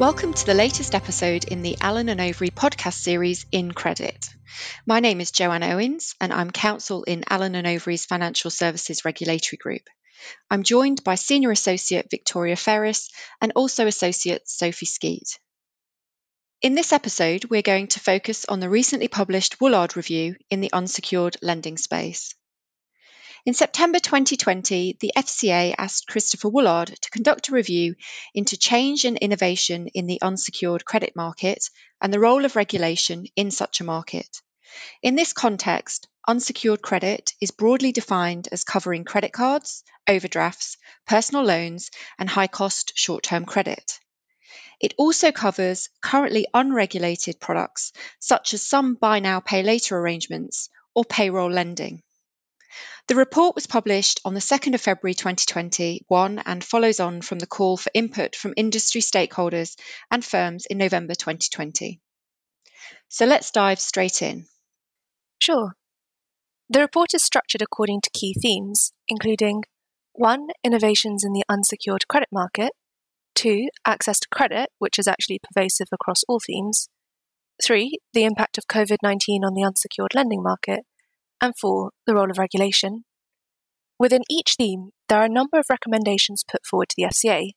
Welcome to the latest episode in the Allen and Overy podcast series In Credit. My name is Joanne Owens and I'm counsel in Allen and Overy's Financial Services Regulatory Group. I'm joined by Senior Associate Victoria Ferres and also Associate Sophie Skeet. In this episode, we're going to focus on the recently published Woolard review in the unsecured lending space. In September 2020, the FCA asked Christopher Woolard to conduct a review into change and innovation in the unsecured credit market and the role of regulation in such a market. In this context, unsecured credit is broadly defined as covering credit cards, overdrafts, personal loans, and high cost short term credit. It also covers currently unregulated products such as some buy now, pay later arrangements or payroll lending. The report was published on the 2nd of February 2021 and follows on from the call for input from industry stakeholders and firms in November 2020. So let's dive straight in. Sure. The report is structured according to key themes, including 1. Innovations in the unsecured credit market, 2. Access to credit, which is actually pervasive across all themes, 3. The impact of COVID 19 on the unsecured lending market, and 4. The role of regulation. Within each theme, there are a number of recommendations put forward to the FCA,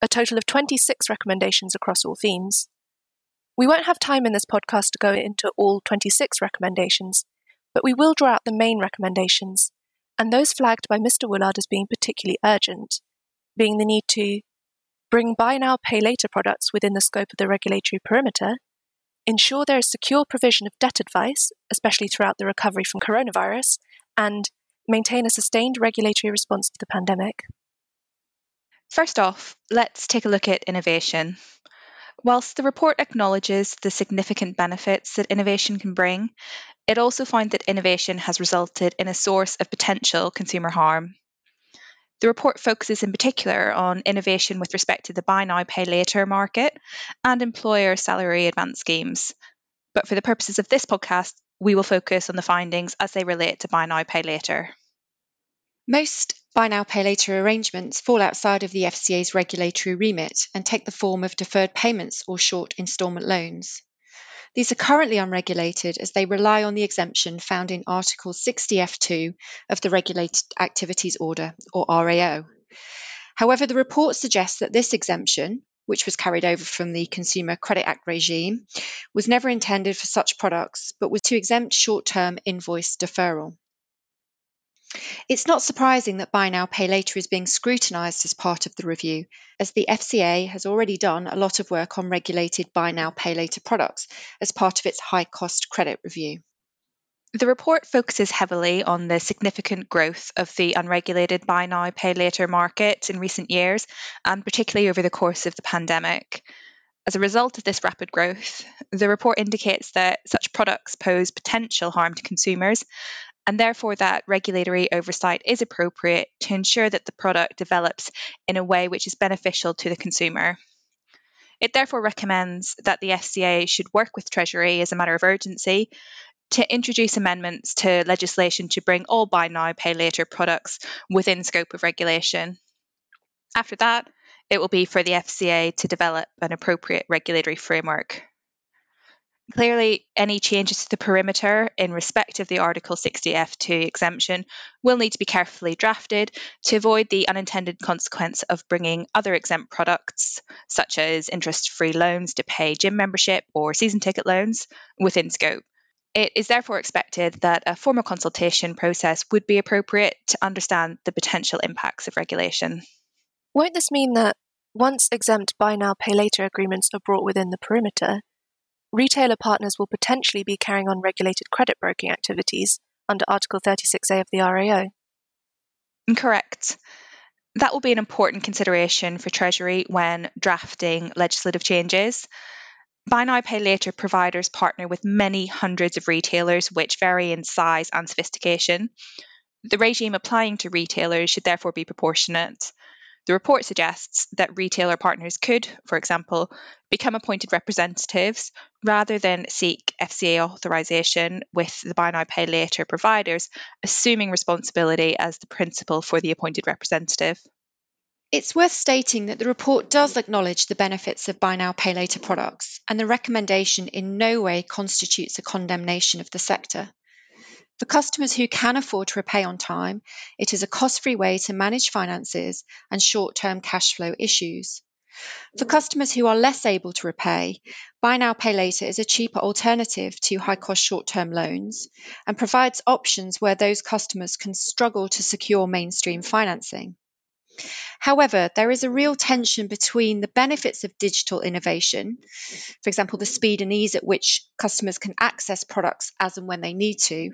a total of 26 recommendations across all themes. We won't have time in this podcast to go into all 26 recommendations, but we will draw out the main recommendations, and those flagged by Mr. Woolard as being particularly urgent, being the need to bring buy now, pay later products within the scope of the regulatory perimeter, ensure there is secure provision of debt advice, especially throughout the recovery from coronavirus, and maintain a sustained regulatory response to the pandemic. First off, let's take a look at innovation. Whilst the report acknowledges the significant benefits that innovation can bring, it also found that innovation has resulted in a source of potential consumer harm. The report focuses in particular on innovation with respect to the buy now, pay later market and employer salary advance schemes. But for the purposes of this podcast, we will focus on the findings as they relate to buy now, pay later. Most buy now, pay later arrangements fall outside of the FCA's regulatory remit and take the form of deferred payments or short instalment loans. These are currently unregulated as they rely on the exemption found in Article 60F2 of the Regulated Activities Order, or RAO. However, the report suggests that this exemption, which was carried over from the Consumer Credit Act regime, was never intended for such products, but was to exempt short term invoice deferral. It's not surprising that Buy Now Pay Later is being scrutinised as part of the review, as the FCA has already done a lot of work on regulated Buy Now Pay Later products as part of its high cost credit review. The report focuses heavily on the significant growth of the unregulated buy now, pay later market in recent years, and particularly over the course of the pandemic. As a result of this rapid growth, the report indicates that such products pose potential harm to consumers and therefore that regulatory oversight is appropriate to ensure that the product develops in a way which is beneficial to the consumer. It therefore recommends that the FCA should work with Treasury as a matter of urgency to introduce amendments to legislation to bring all buy now, pay later products within scope of regulation. After that, it will be for the FCA to develop an appropriate regulatory framework. Clearly, any changes to the perimeter in respect of the Article 60F2 exemption will need to be carefully drafted to avoid the unintended consequence of bringing other exempt products, such as interest free loans to pay gym membership or season ticket loans, within scope. It is therefore expected that a formal consultation process would be appropriate to understand the potential impacts of regulation. Won't this mean that once exempt buy now, pay later agreements are brought within the perimeter, retailer partners will potentially be carrying on regulated credit broking activities under Article 36A of the RAO. Correct. That will be an important consideration for Treasury when drafting legislative changes. Buy now, pay later providers partner with many hundreds of retailers, which vary in size and sophistication. The regime applying to retailers should therefore be proportionate. The report suggests that retailer partners could, for example, become appointed representatives rather than seek FCA authorisation with the buy now pay later providers, assuming responsibility as the principal for the appointed representative. It's worth stating that the report does acknowledge the benefits of buy now, pay later products, and the recommendation in no way constitutes a condemnation of the sector. For customers who can afford to repay on time, it is a cost free way to manage finances and short term cash flow issues. For customers who are less able to repay, Buy Now Pay Later is a cheaper alternative to high cost short term loans and provides options where those customers can struggle to secure mainstream financing. However, there is a real tension between the benefits of digital innovation, for example, the speed and ease at which customers can access products as and when they need to,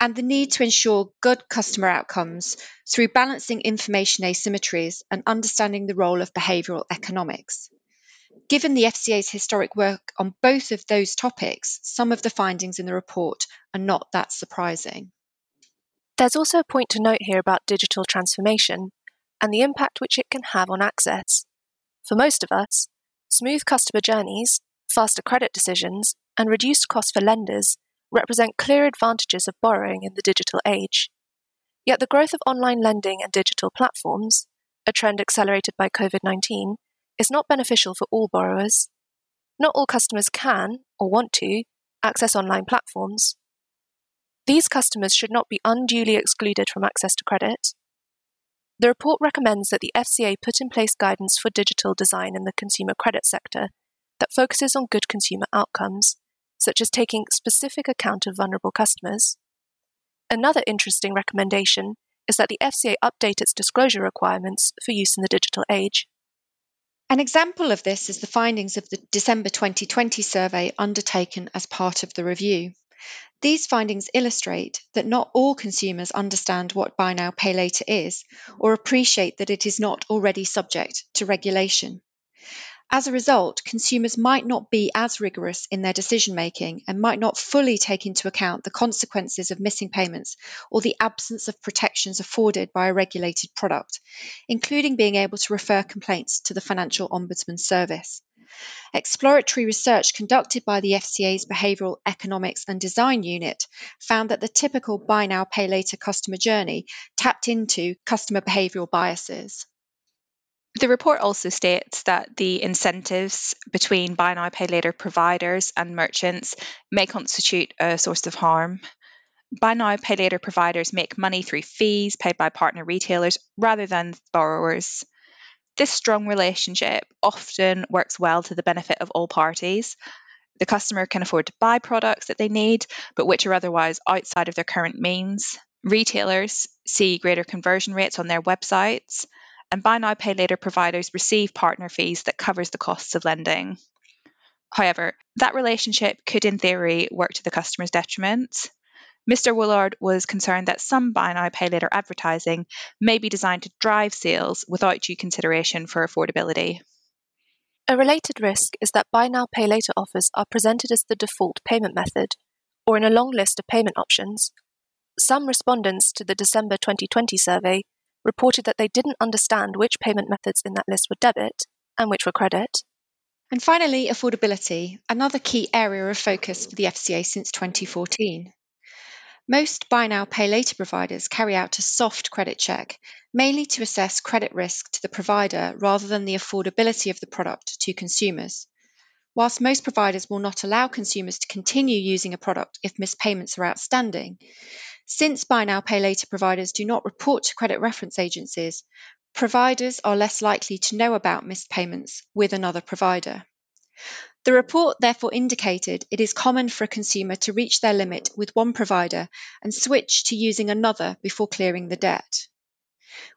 and the need to ensure good customer outcomes through balancing information asymmetries and understanding the role of behavioural economics. Given the FCA's historic work on both of those topics, some of the findings in the report are not that surprising. There's also a point to note here about digital transformation and the impact which it can have on access. For most of us, smooth customer journeys, faster credit decisions, and reduced costs for lenders represent clear advantages of borrowing in the digital age. Yet the growth of online lending and digital platforms, a trend accelerated by COVID 19, is not beneficial for all borrowers. Not all customers can, or want to, access online platforms. These customers should not be unduly excluded from access to credit. The report recommends that the FCA put in place guidance for digital design in the consumer credit sector that focuses on good consumer outcomes such as taking specific account of vulnerable customers. Another interesting recommendation is that the FCA update its disclosure requirements for use in the digital age. An example of this is the findings of the December 2020 survey undertaken as part of the review. These findings illustrate that not all consumers understand what buy now, pay later is or appreciate that it is not already subject to regulation. As a result, consumers might not be as rigorous in their decision making and might not fully take into account the consequences of missing payments or the absence of protections afforded by a regulated product, including being able to refer complaints to the Financial Ombudsman Service. Exploratory research conducted by the FCA's Behavioural Economics and Design Unit found that the typical buy now, pay later customer journey tapped into customer behavioural biases. The report also states that the incentives between buy now, pay later providers and merchants may constitute a source of harm. Buy now, pay later providers make money through fees paid by partner retailers rather than borrowers. This strong relationship often works well to the benefit of all parties. The customer can afford to buy products that they need, but which are otherwise outside of their current means. Retailers see greater conversion rates on their websites and buy now pay later providers receive partner fees that covers the costs of lending. However, that relationship could in theory work to the customer's detriment. Mr. Woolard was concerned that some buy now pay later advertising may be designed to drive sales without due consideration for affordability. A related risk is that buy now pay later offers are presented as the default payment method or in a long list of payment options. Some respondents to the December 2020 survey reported that they didn't understand which payment methods in that list were debit and which were credit. And finally, affordability, another key area of focus for the FCA since 2014. Most buy now, pay later providers carry out a soft credit check, mainly to assess credit risk to the provider rather than the affordability of the product to consumers. Whilst most providers will not allow consumers to continue using a product if missed payments are outstanding, since buy now, pay later providers do not report to credit reference agencies, providers are less likely to know about missed payments with another provider. The report therefore indicated it is common for a consumer to reach their limit with one provider and switch to using another before clearing the debt.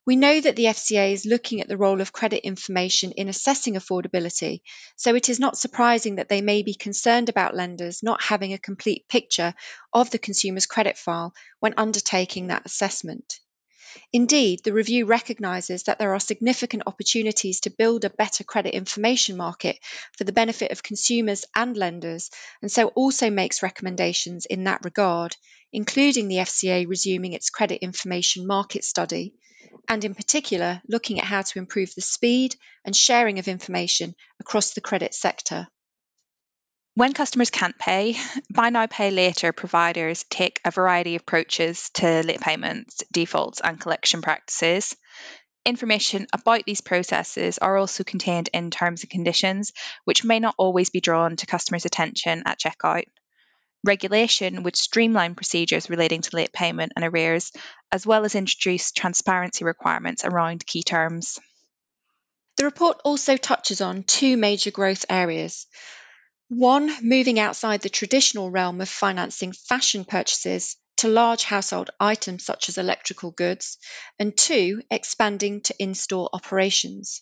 We know that the FCA is looking at the role of credit information in assessing affordability, so it is not surprising that they may be concerned about lenders not having a complete picture of the consumer's credit file when undertaking that assessment. Indeed, the review recognises that there are significant opportunities to build a better credit information market for the benefit of consumers and lenders, and so also makes recommendations in that regard, including the FCA resuming its credit information market study and in particular looking at how to improve the speed and sharing of information across the credit sector. When customers can't pay, buy now, pay later providers take a variety of approaches to late payments, defaults, and collection practices. Information about these processes are also contained in terms and conditions, which may not always be drawn to customers' attention at checkout. Regulation would streamline procedures relating to late payment and arrears, as well as introduce transparency requirements around key terms. The report also touches on two major growth areas. One, moving outside the traditional realm of financing fashion purchases to large household items such as electrical goods, and two, expanding to in store operations.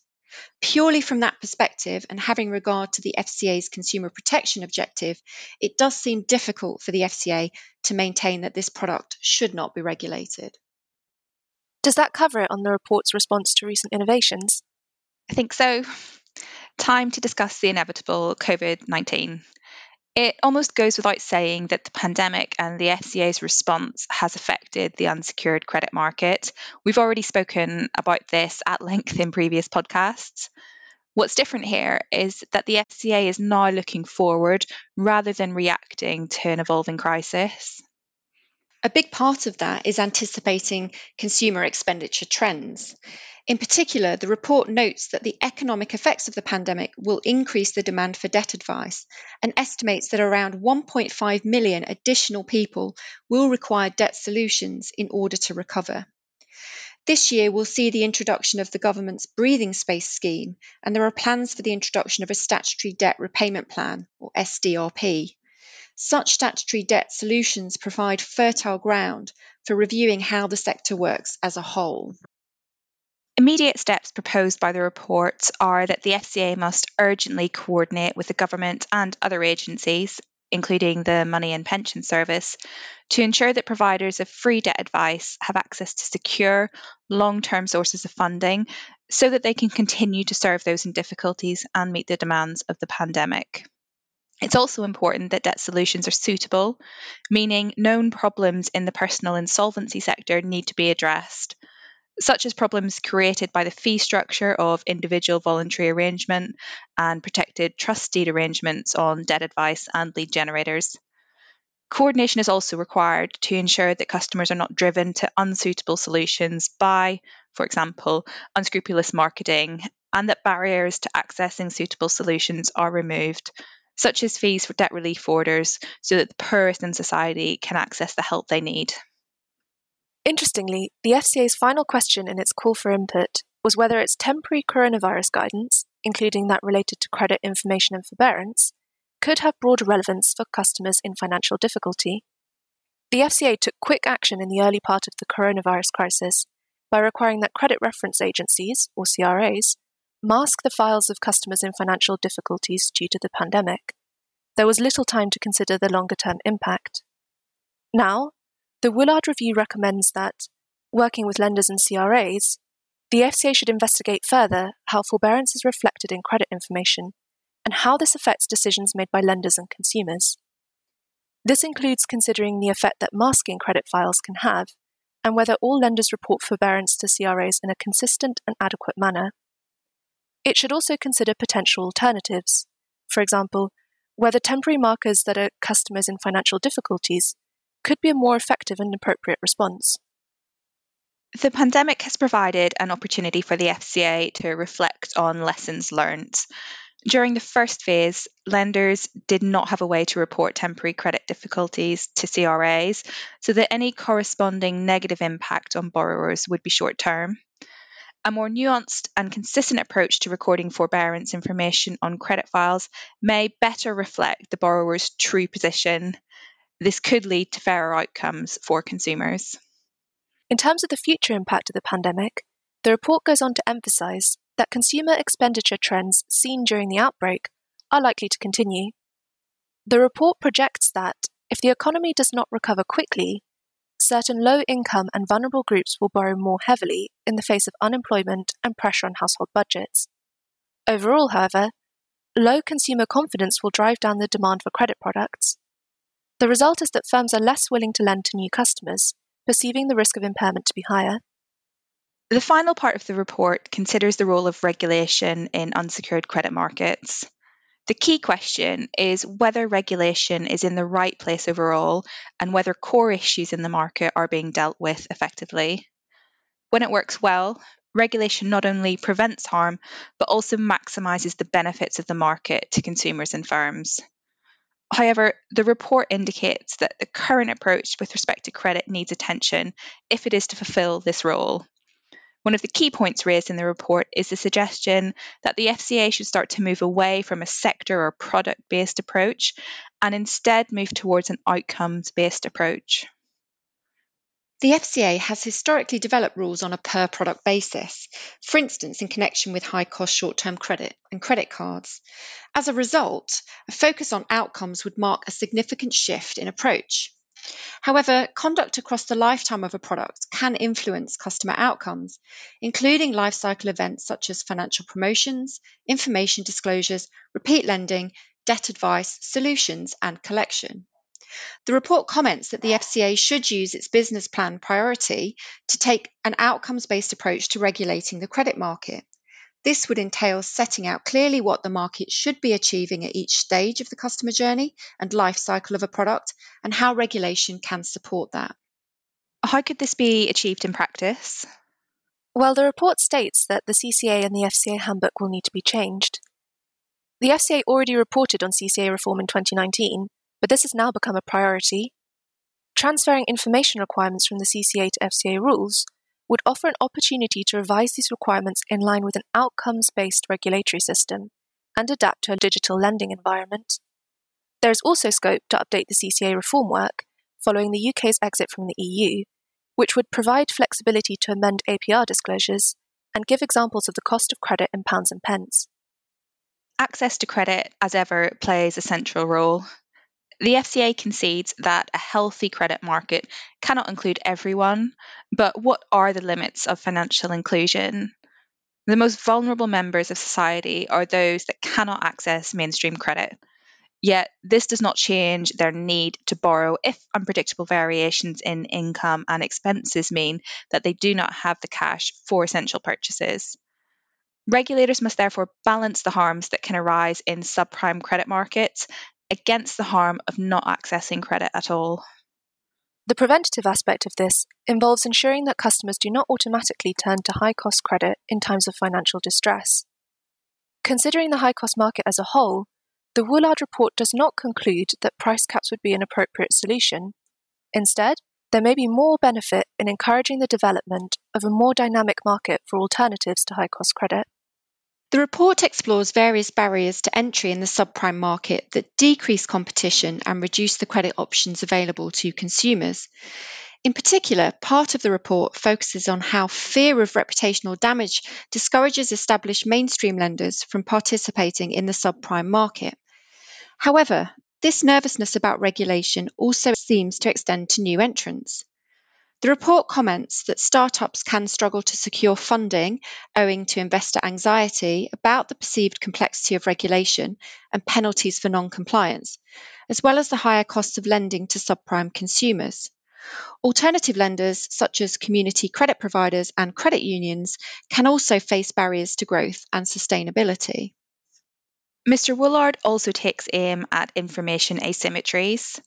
Purely from that perspective, and having regard to the FCA's consumer protection objective, it does seem difficult for the FCA to maintain that this product should not be regulated. Does that cover it on the report's response to recent innovations? I think so. Time to discuss the inevitable COVID 19. It almost goes without saying that the pandemic and the FCA's response has affected the unsecured credit market. We've already spoken about this at length in previous podcasts. What's different here is that the FCA is now looking forward rather than reacting to an evolving crisis. A big part of that is anticipating consumer expenditure trends. In particular, the report notes that the economic effects of the pandemic will increase the demand for debt advice and estimates that around 1.5 million additional people will require debt solutions in order to recover. This year will see the introduction of the government's Breathing Space scheme, and there are plans for the introduction of a statutory debt repayment plan, or SDRP. Such statutory debt solutions provide fertile ground for reviewing how the sector works as a whole. Immediate steps proposed by the report are that the FCA must urgently coordinate with the government and other agencies, including the Money and Pension Service, to ensure that providers of free debt advice have access to secure, long term sources of funding so that they can continue to serve those in difficulties and meet the demands of the pandemic. It's also important that debt solutions are suitable, meaning known problems in the personal insolvency sector need to be addressed such as problems created by the fee structure of individual voluntary arrangement and protected trust deed arrangements on debt advice and lead generators. Coordination is also required to ensure that customers are not driven to unsuitable solutions by, for example, unscrupulous marketing, and that barriers to accessing suitable solutions are removed, such as fees for debt relief orders, so that the poorest in society can access the help they need. Interestingly, the FCA's final question in its call for input was whether its temporary coronavirus guidance, including that related to credit information and forbearance, could have broader relevance for customers in financial difficulty. The FCA took quick action in the early part of the coronavirus crisis by requiring that credit reference agencies, or CRAs, mask the files of customers in financial difficulties due to the pandemic. There was little time to consider the longer term impact. Now, the Woolard Review recommends that, working with lenders and CRAs, the FCA should investigate further how forbearance is reflected in credit information and how this affects decisions made by lenders and consumers. This includes considering the effect that masking credit files can have and whether all lenders report forbearance to CRAs in a consistent and adequate manner. It should also consider potential alternatives, for example, whether temporary markers that are customers in financial difficulties could be a more effective and appropriate response. The pandemic has provided an opportunity for the FCA to reflect on lessons learned. During the first phase, lenders did not have a way to report temporary credit difficulties to CRAs, so that any corresponding negative impact on borrowers would be short term. A more nuanced and consistent approach to recording forbearance information on credit files may better reflect the borrower's true position this could lead to fairer outcomes for consumers. In terms of the future impact of the pandemic, the report goes on to emphasise that consumer expenditure trends seen during the outbreak are likely to continue. The report projects that, if the economy does not recover quickly, certain low income and vulnerable groups will borrow more heavily in the face of unemployment and pressure on household budgets. Overall, however, low consumer confidence will drive down the demand for credit products, the result is that firms are less willing to lend to new customers, perceiving the risk of impairment to be higher. The final part of the report considers the role of regulation in unsecured credit markets. The key question is whether regulation is in the right place overall and whether core issues in the market are being dealt with effectively. When it works well, regulation not only prevents harm, but also maximises the benefits of the market to consumers and firms. However, the report indicates that the current approach with respect to credit needs attention if it is to fulfil this role. One of the key points raised in the report is the suggestion that the FCA should start to move away from a sector or product based approach and instead move towards an outcomes based approach. The FCA has historically developed rules on a per product basis, for instance, in connection with high cost short term credit and credit cards. As a result, a focus on outcomes would mark a significant shift in approach. However, conduct across the lifetime of a product can influence customer outcomes, including lifecycle events such as financial promotions, information disclosures, repeat lending, debt advice, solutions, and collection. The report comments that the FCA should use its business plan priority to take an outcomes based approach to regulating the credit market. This would entail setting out clearly what the market should be achieving at each stage of the customer journey and life cycle of a product and how regulation can support that. How could this be achieved in practice? Well, the report states that the CCA and the FCA handbook will need to be changed. The FCA already reported on CCA reform in 2019, but this has now become a priority. Transferring information requirements from the CCA to FCA rules would offer an opportunity to revise these requirements in line with an outcomes based regulatory system and adapt to a digital lending environment. There is also scope to update the CCA reform work following the UK's exit from the EU, which would provide flexibility to amend APR disclosures and give examples of the cost of credit in pounds and pence. Access to credit, as ever, plays a central role. The FCA concedes that a healthy credit market cannot include everyone, but what are the limits of financial inclusion? The most vulnerable members of society are those that cannot access mainstream credit. Yet, this does not change their need to borrow if unpredictable variations in income and expenses mean that they do not have the cash for essential purchases. Regulators must therefore balance the harms that can arise in subprime credit markets against the harm of not accessing credit at all. The preventative aspect of this involves ensuring that customers do not automatically turn to high cost credit in times of financial distress. Considering the high cost market as a whole, the Woolard report does not conclude that price caps would be an appropriate solution. Instead, there may be more benefit in encouraging the development of a more dynamic market for alternatives to high cost credit. The report explores various barriers to entry in the subprime market that decrease competition and reduce the credit options available to consumers. In particular, part of the report focuses on how fear of reputational damage discourages established mainstream lenders from participating in the subprime market. However, this nervousness about regulation also seems to extend to new entrants. The report comments that startups can struggle to secure funding owing to investor anxiety about the perceived complexity of regulation and penalties for non compliance, as well as the higher costs of lending to subprime consumers. Alternative lenders, such as community credit providers and credit unions, can also face barriers to growth and sustainability. Mr. Woolard also takes aim at information asymmetries.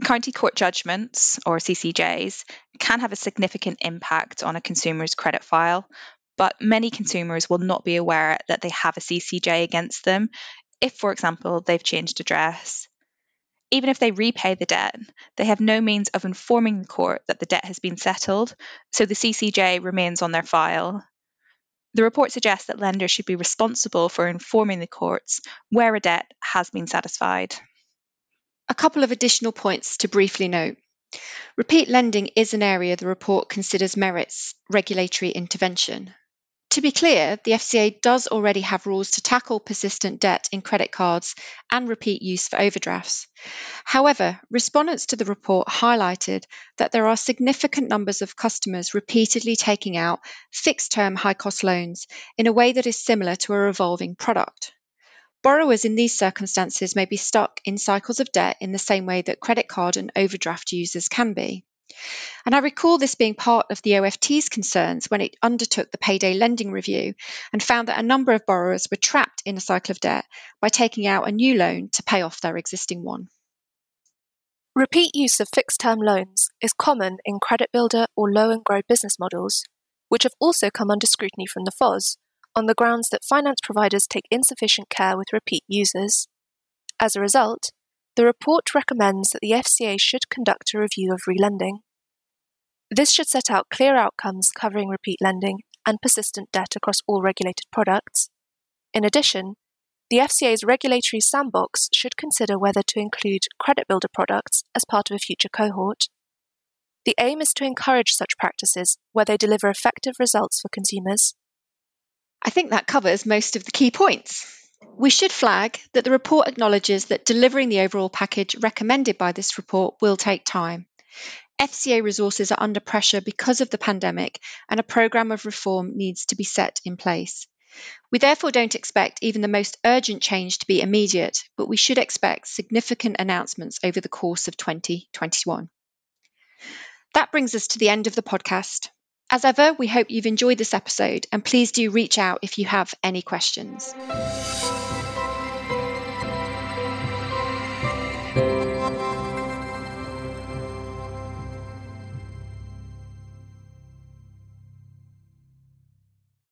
County court judgments, or CCJs, can have a significant impact on a consumer's credit file, but many consumers will not be aware that they have a CCJ against them if, for example, they've changed address. Even if they repay the debt, they have no means of informing the court that the debt has been settled, so the CCJ remains on their file. The report suggests that lenders should be responsible for informing the courts where a debt has been satisfied. A couple of additional points to briefly note. Repeat lending is an area the report considers merits regulatory intervention. To be clear, the FCA does already have rules to tackle persistent debt in credit cards and repeat use for overdrafts. However, respondents to the report highlighted that there are significant numbers of customers repeatedly taking out fixed term high cost loans in a way that is similar to a revolving product. Borrowers in these circumstances may be stuck in cycles of debt in the same way that credit card and overdraft users can be. And I recall this being part of the OFT's concerns when it undertook the payday lending review and found that a number of borrowers were trapped in a cycle of debt by taking out a new loan to pay off their existing one. Repeat use of fixed term loans is common in credit builder or low and grow business models, which have also come under scrutiny from the FOS on the grounds that finance providers take insufficient care with repeat users. As a result, the report recommends that the FCA should conduct a review of relending. This should set out clear outcomes covering repeat lending and persistent debt across all regulated products. In addition, the FCA's regulatory sandbox should consider whether to include credit builder products as part of a future cohort. The aim is to encourage such practices where they deliver effective results for consumers. I think that covers most of the key points. We should flag that the report acknowledges that delivering the overall package recommended by this report will take time. FCA resources are under pressure because of the pandemic, and a programme of reform needs to be set in place. We therefore don't expect even the most urgent change to be immediate, but we should expect significant announcements over the course of 2021. That brings us to the end of the podcast. As ever, we hope you've enjoyed this episode and please do reach out if you have any questions.